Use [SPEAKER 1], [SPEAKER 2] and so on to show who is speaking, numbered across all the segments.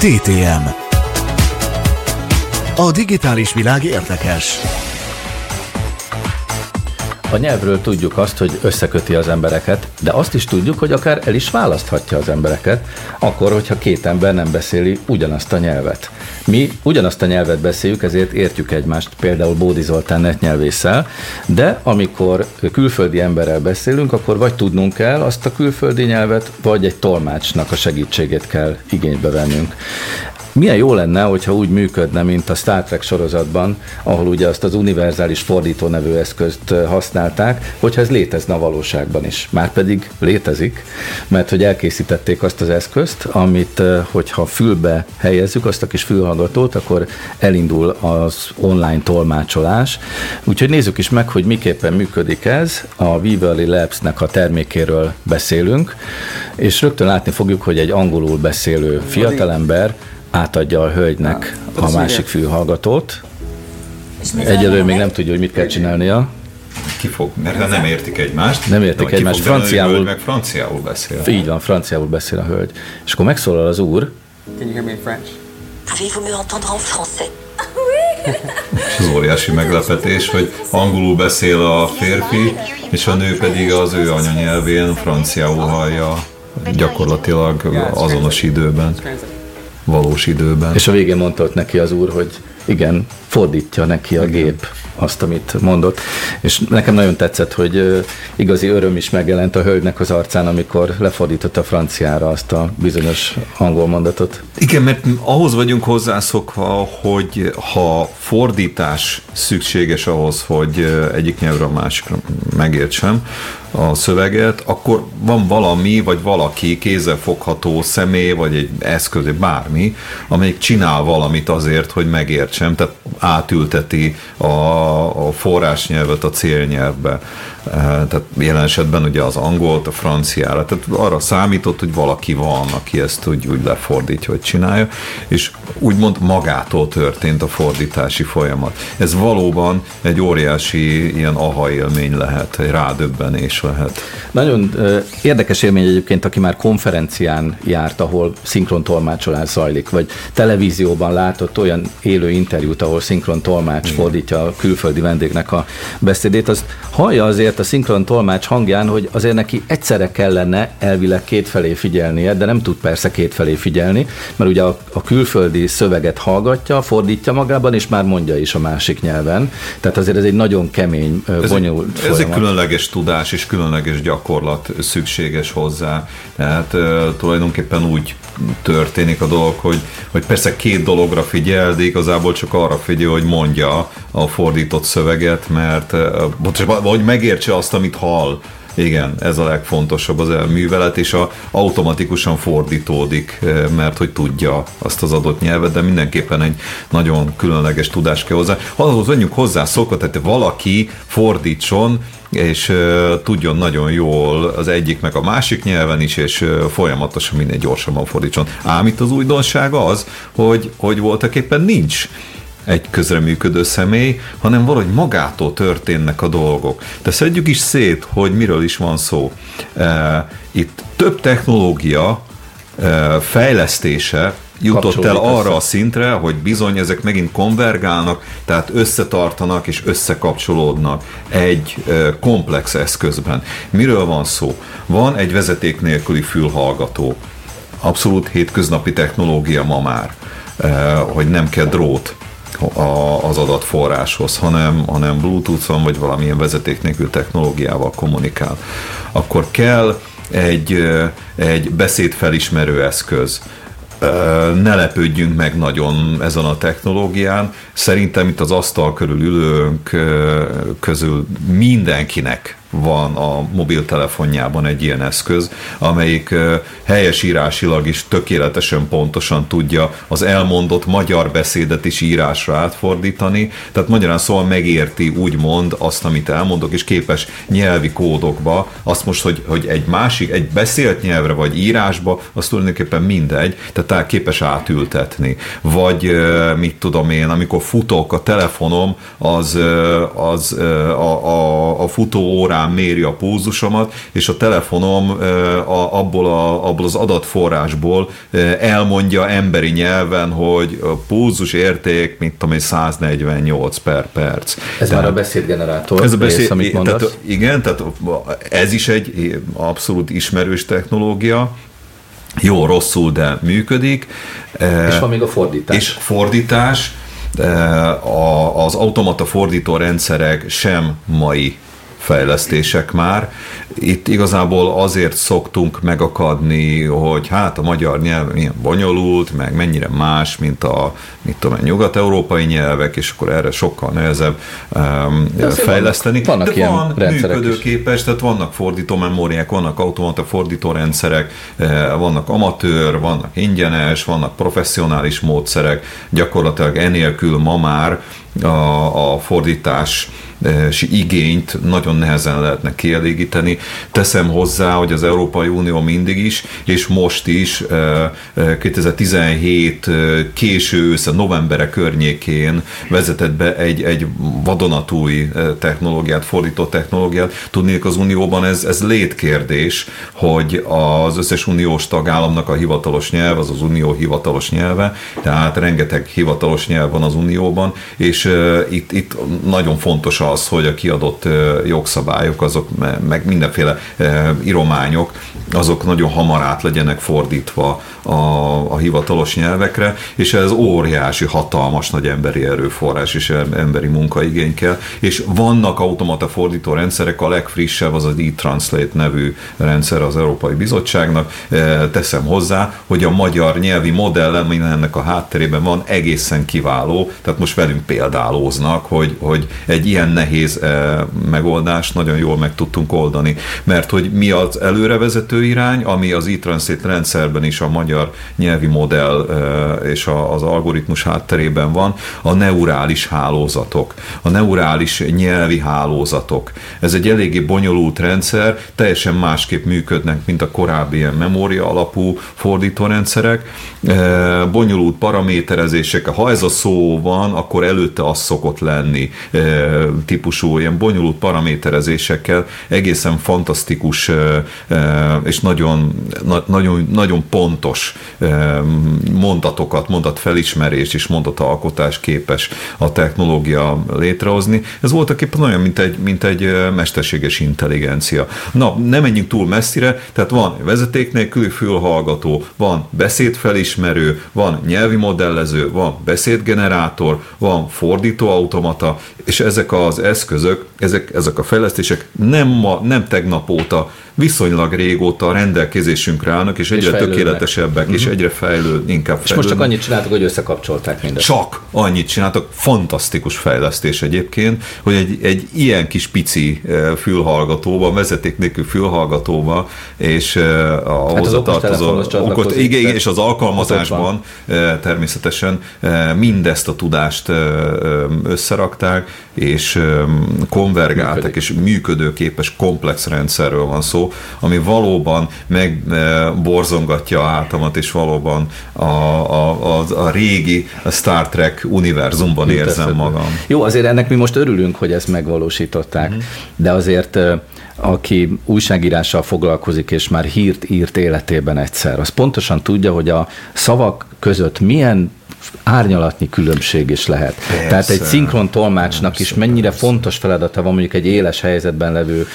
[SPEAKER 1] DTM A digitális világ érdekes.
[SPEAKER 2] A nyelvről tudjuk azt, hogy összeköti az embereket, de azt is tudjuk, hogy akár el is választhatja az embereket, akkor, hogyha két ember nem beszéli ugyanazt a nyelvet. Mi ugyanazt a nyelvet beszéljük, ezért értjük egymást, például Bódi Zoltán netnyelvésszel, de amikor külföldi emberrel beszélünk, akkor vagy tudnunk kell azt a külföldi nyelvet, vagy egy tolmácsnak a segítségét kell igénybe vennünk. Milyen jó lenne, hogyha úgy működne, mint a Star Trek sorozatban, ahol ugye azt az univerzális fordító nevű eszközt használták, hogyha ez létezne a valóságban is. Márpedig létezik, mert hogy elkészítették azt az eszközt, amit hogyha fülbe helyezzük, azt a kis fülhallgatót, akkor elindul az online tolmácsolás. Úgyhogy nézzük is meg, hogy miképpen működik ez. A Weaverly Labs-nek a termékéről beszélünk, és rögtön látni fogjuk, hogy egy angolul beszélő fiatalember átadja a hölgynek a másik fülhallgatót. Egyelőre még nem tudja, hogy mit kell csinálnia.
[SPEAKER 3] Ki fog, mert nem értik egymást.
[SPEAKER 2] Nem értik egymást. Franciául,
[SPEAKER 3] meg franciául beszél.
[SPEAKER 2] Így van, franciául beszél a hölgy. És akkor megszólal az úr.
[SPEAKER 4] Can you hear me in French?
[SPEAKER 5] Pouvez-vous me entendre en français
[SPEAKER 3] És az óriási meglepetés, hogy angolul beszél a férfi, és a nő pedig az ő anyanyelvén franciául hallja gyakorlatilag azonos időben valós időben.
[SPEAKER 2] És a végén mondta ott neki az úr, hogy igen, fordítja neki a gép azt, amit mondott. És nekem nagyon tetszett, hogy igazi öröm is megjelent a hölgynek az arcán, amikor lefordította franciára azt a bizonyos angol mondatot.
[SPEAKER 3] Igen, mert ahhoz vagyunk hozzászokva, hogy ha fordítás szükséges ahhoz, hogy egyik nyelvre a másikra megértsem a szöveget, akkor van valami, vagy valaki kézzelfogható személy, vagy egy eszköz, bármi, amelyik csinál valamit azért, hogy megértsem, tehát átülteti a, a forrásnyelvet a célnyelvbe. Eh, tehát jelen esetben ugye az angolt, a franciára, tehát arra számított, hogy valaki van, aki ezt úgy, úgy lefordítja, hogy csinálja, és úgymond magától történt a fordítási folyamat. Ez valóban egy óriási ilyen aha élmény lehet, egy rádöbbenés lehet.
[SPEAKER 2] Nagyon érdekes élmény egyébként, aki már konferencián járt, ahol szinkron tolmácsolás zajlik, vagy televízióban látott olyan élő interjút, ahol szinkron tolmács Igen. fordítja a külföldi vendégnek a beszédét, azt hallja azért a szinkron tolmács hangján, hogy azért neki egyszerre kellene elvileg kétfelé figyelnie, de nem tud persze kétfelé figyelni, mert ugye a, a külföldi szöveget hallgatja, fordítja magában, és már mondja is a másik nyelven. Tehát azért ez egy nagyon kemény, bonyolult
[SPEAKER 3] ez, ez egy különleges tudás és különleges gyakorlat szükséges hozzá. Tehát tulajdonképpen úgy történik a dolog, hogy, hogy persze két dologra figyel, de igazából csak arra figyel, hogy mondja a fordított szöveget, mert hogy megértse azt, amit hall. Igen, ez a legfontosabb az elművelet, és a, automatikusan fordítódik, mert hogy tudja azt az adott nyelvet, de mindenképpen egy nagyon különleges tudás kell hozzá. Ahhoz vagyunk hozzá szokva, tehát valaki fordítson, és uh, tudjon nagyon jól az egyik meg a másik nyelven is, és uh, folyamatosan minél gyorsabban fordítson. Ám itt az újdonság az, hogy, hogy voltak éppen nincs egy közreműködő személy, hanem valahogy magától történnek a dolgok. De szedjük is szét, hogy miről is van szó. Itt több technológia fejlesztése jutott el arra össze. a szintre, hogy bizony ezek megint konvergálnak, tehát összetartanak és összekapcsolódnak egy komplex eszközben. Miről van szó? Van egy vezeték nélküli fülhallgató. Abszolút hétköznapi technológia ma már, hogy nem kell drót az adatforráshoz, hanem, hanem Bluetooth-on vagy valamilyen vezeték nélkül technológiával kommunikál. Akkor kell egy, egy beszédfelismerő eszköz, ne lepődjünk meg nagyon ezen a technológián. Szerintem itt az asztal körül ülőnk közül mindenkinek van a mobiltelefonjában egy ilyen eszköz, amelyik helyesírásilag is tökéletesen pontosan tudja az elmondott magyar beszédet is írásra átfordítani, tehát magyarán szóval megérti úgymond azt, amit elmondok, és képes nyelvi kódokba, azt most, hogy, hogy egy másik, egy beszélt nyelvre vagy írásba, az tulajdonképpen mindegy, tehát képes átültetni. Vagy mit tudom én, amikor futok a telefonom, az, az a, a, a futó órán órán méri a pulzusomat, és a telefonom a, abból, a, abból az adatforrásból elmondja emberi nyelven, hogy a pulzus érték, mit tudom én, 148 per perc.
[SPEAKER 2] Ez tehát, már a beszédgenerátor
[SPEAKER 3] ez a beszéd, rész,
[SPEAKER 2] amit mondasz.
[SPEAKER 3] Tehát, igen, tehát ez is egy abszolút ismerős technológia, jó, rosszul, de működik.
[SPEAKER 2] És van még a fordítás.
[SPEAKER 3] És fordítás, az automata fordító rendszerek sem mai fejlesztések már. Itt igazából azért szoktunk megakadni, hogy hát a magyar nyelv milyen bonyolult, meg mennyire más, mint a mit tudom, nyugat-európai nyelvek, és akkor erre sokkal nehezebb um, fejleszteni.
[SPEAKER 2] Vannak, vannak
[SPEAKER 3] De van
[SPEAKER 2] működőképes,
[SPEAKER 3] is. tehát vannak fordító memóriák, vannak automata fordító rendszerek, eh, vannak amatőr, vannak ingyenes, vannak professzionális módszerek, gyakorlatilag enélkül ma már a, a fordítás igényt nagyon nehezen lehetne kielégíteni. Teszem hozzá, hogy az Európai Unió mindig is, és most is 2017 késő össze novembere környékén vezetett be egy, egy vadonatúj technológiát, fordító technológiát. Tudnék az Unióban ez, ez létkérdés, hogy az összes uniós tagállamnak a hivatalos nyelv, az az unió hivatalos nyelve, tehát rengeteg hivatalos nyelv van az unióban, és uh, itt, itt nagyon fontos az, hogy a kiadott jogszabályok, azok meg mindenféle írományok, azok nagyon hamar át legyenek fordítva a, a hivatalos nyelvekre, és ez óriási, hatalmas nagy emberi erőforrás és emberi munkaigény kell, és vannak automata fordító rendszerek, a legfrissebb az az e-translate nevű rendszer az Európai Bizottságnak, teszem hozzá, hogy a magyar nyelvi modell, ami ennek a hátterében van, egészen kiváló, tehát most velünk példálóznak, hogy, hogy egy ilyen nehéz megoldást nagyon jól meg tudtunk oldani, mert hogy mi az előrevezető irány, ami az e-translate rendszerben is a magyar nyelvi modell és az algoritmus hátterében van, a neurális hálózatok, a neurális nyelvi hálózatok. Ez egy eléggé bonyolult rendszer, teljesen másképp működnek, mint a korábbi ilyen memória alapú fordítórendszerek. Bonyolult paraméterezések, ha ez a szó van, akkor előtte az szokott lenni típusú, ilyen bonyolult paraméterezésekkel egészen fantasztikus és nagyon, nagyon, nagyon pontos mondatokat, mondatfelismerés és mondatalkotás képes a technológia létrehozni. Ez voltak éppen olyan, mint egy, mint egy mesterséges intelligencia. Na, nem menjünk túl messzire, tehát van vezeték nélküli fülhallgató, van beszédfelismerő, van nyelvi modellező, van beszédgenerátor, van fordítóautomata, és ezek az eszközök, ezek, ezek a fejlesztések nem, ma, nem tegnap óta viszonylag régóta rendelkezésünkre állnak, és egyre és tökéletesebbek, uh-huh. és mhm. egyre fejlő, inkább fejlődnek.
[SPEAKER 2] És most csak annyit csináltak, hogy összekapcsolták mindezt.
[SPEAKER 3] Csak annyit csináltak, fantasztikus fejlesztés egyébként, hogy egy, egy ilyen kis pici eh, fülhallgatóba, vezeték nélkül fülhallgatóba, és eh, a hát hozzátartozó okot, igen, igen, és az alkalmazásban eh, természetesen mindezt a tudást összerakták, és konvergáltak, Működik. és működőképes komplex rendszerről van szó, ami valóban megborzongatja a hátamat, és valóban a, a, a, a régi Star Trek univerzumban Jut érzem eszedbe. magam.
[SPEAKER 2] Jó, azért ennek mi most örülünk, hogy ezt megvalósították, mm-hmm. de azért aki újságírással foglalkozik, és már hírt írt életében egyszer, az pontosan tudja, hogy a szavak között milyen árnyalatnyi különbség is lehet. Persze, Tehát egy szinkron tolmácsnak persze, is mennyire persze. fontos feladata van mondjuk egy éles helyzetben levő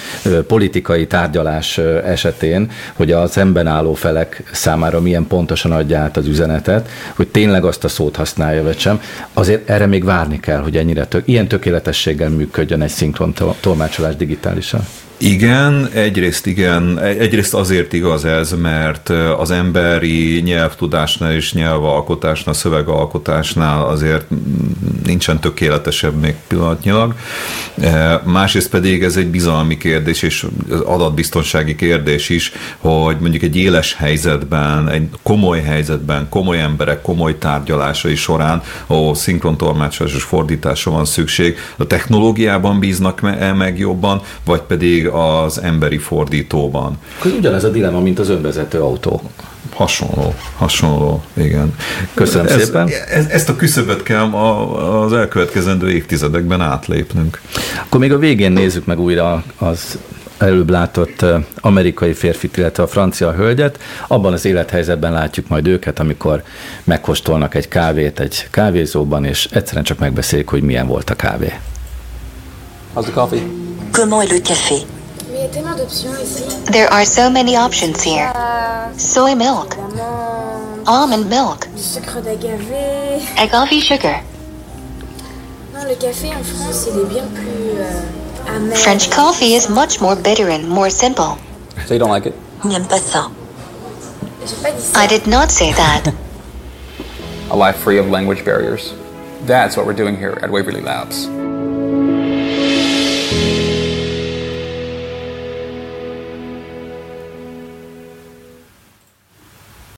[SPEAKER 2] politikai tárgyalás esetén, hogy a szemben álló felek számára milyen pontosan adja át az üzenetet, hogy tényleg azt a szót használja, vagy sem. Azért erre még várni kell, hogy ennyire tök, ilyen tökéletességgel működjön egy szinkron tolmácsolás digitálisan.
[SPEAKER 3] Igen, egyrészt igen, egyrészt azért igaz ez, mert az emberi nyelvtudásnál és nyelvalkotásnál, szövegalkotásnál azért nincsen tökéletesebb még pillanatnyilag. Másrészt pedig ez egy bizalmi kérdés és adatbiztonsági kérdés is, hogy mondjuk egy éles helyzetben, egy komoly helyzetben, komoly emberek, komoly tárgyalásai során, ahol szinkrontolmácsolás és fordításra van szükség, a technológiában bíznak meg jobban, vagy pedig az emberi fordítóban.
[SPEAKER 2] Ez ugyanez a dilemma, mint az önvezető autó.
[SPEAKER 3] Hasonló, hasonló, igen.
[SPEAKER 2] Köszönöm ez, szépen.
[SPEAKER 3] Ez, ezt a küszöböt kell az elkövetkezendő évtizedekben átlépnünk.
[SPEAKER 2] Akkor még a végén nézzük meg újra az előbb látott amerikai férfit, illetve a francia hölgyet. Abban az élethelyzetben látjuk majd őket, amikor megkóstolnak egy kávét egy kávézóban, és egyszerűen csak megbeszélik, hogy milyen volt a kávé.
[SPEAKER 4] How's the coffee?
[SPEAKER 5] Comment est le café There are so many options here.
[SPEAKER 6] Euh,
[SPEAKER 5] Soy milk, almond milk,
[SPEAKER 6] du sucre d'agave.
[SPEAKER 5] agave sugar,
[SPEAKER 6] Non, le café en France, il est bien plus euh, amer.
[SPEAKER 5] French coffee is much more bitter and more simple.
[SPEAKER 4] So you don't like it?
[SPEAKER 5] N'aime pas ça.
[SPEAKER 6] J'ai pas dit ça.
[SPEAKER 5] I did not say that.
[SPEAKER 4] A life free of language barriers. That's what we're doing here at Waverly Labs.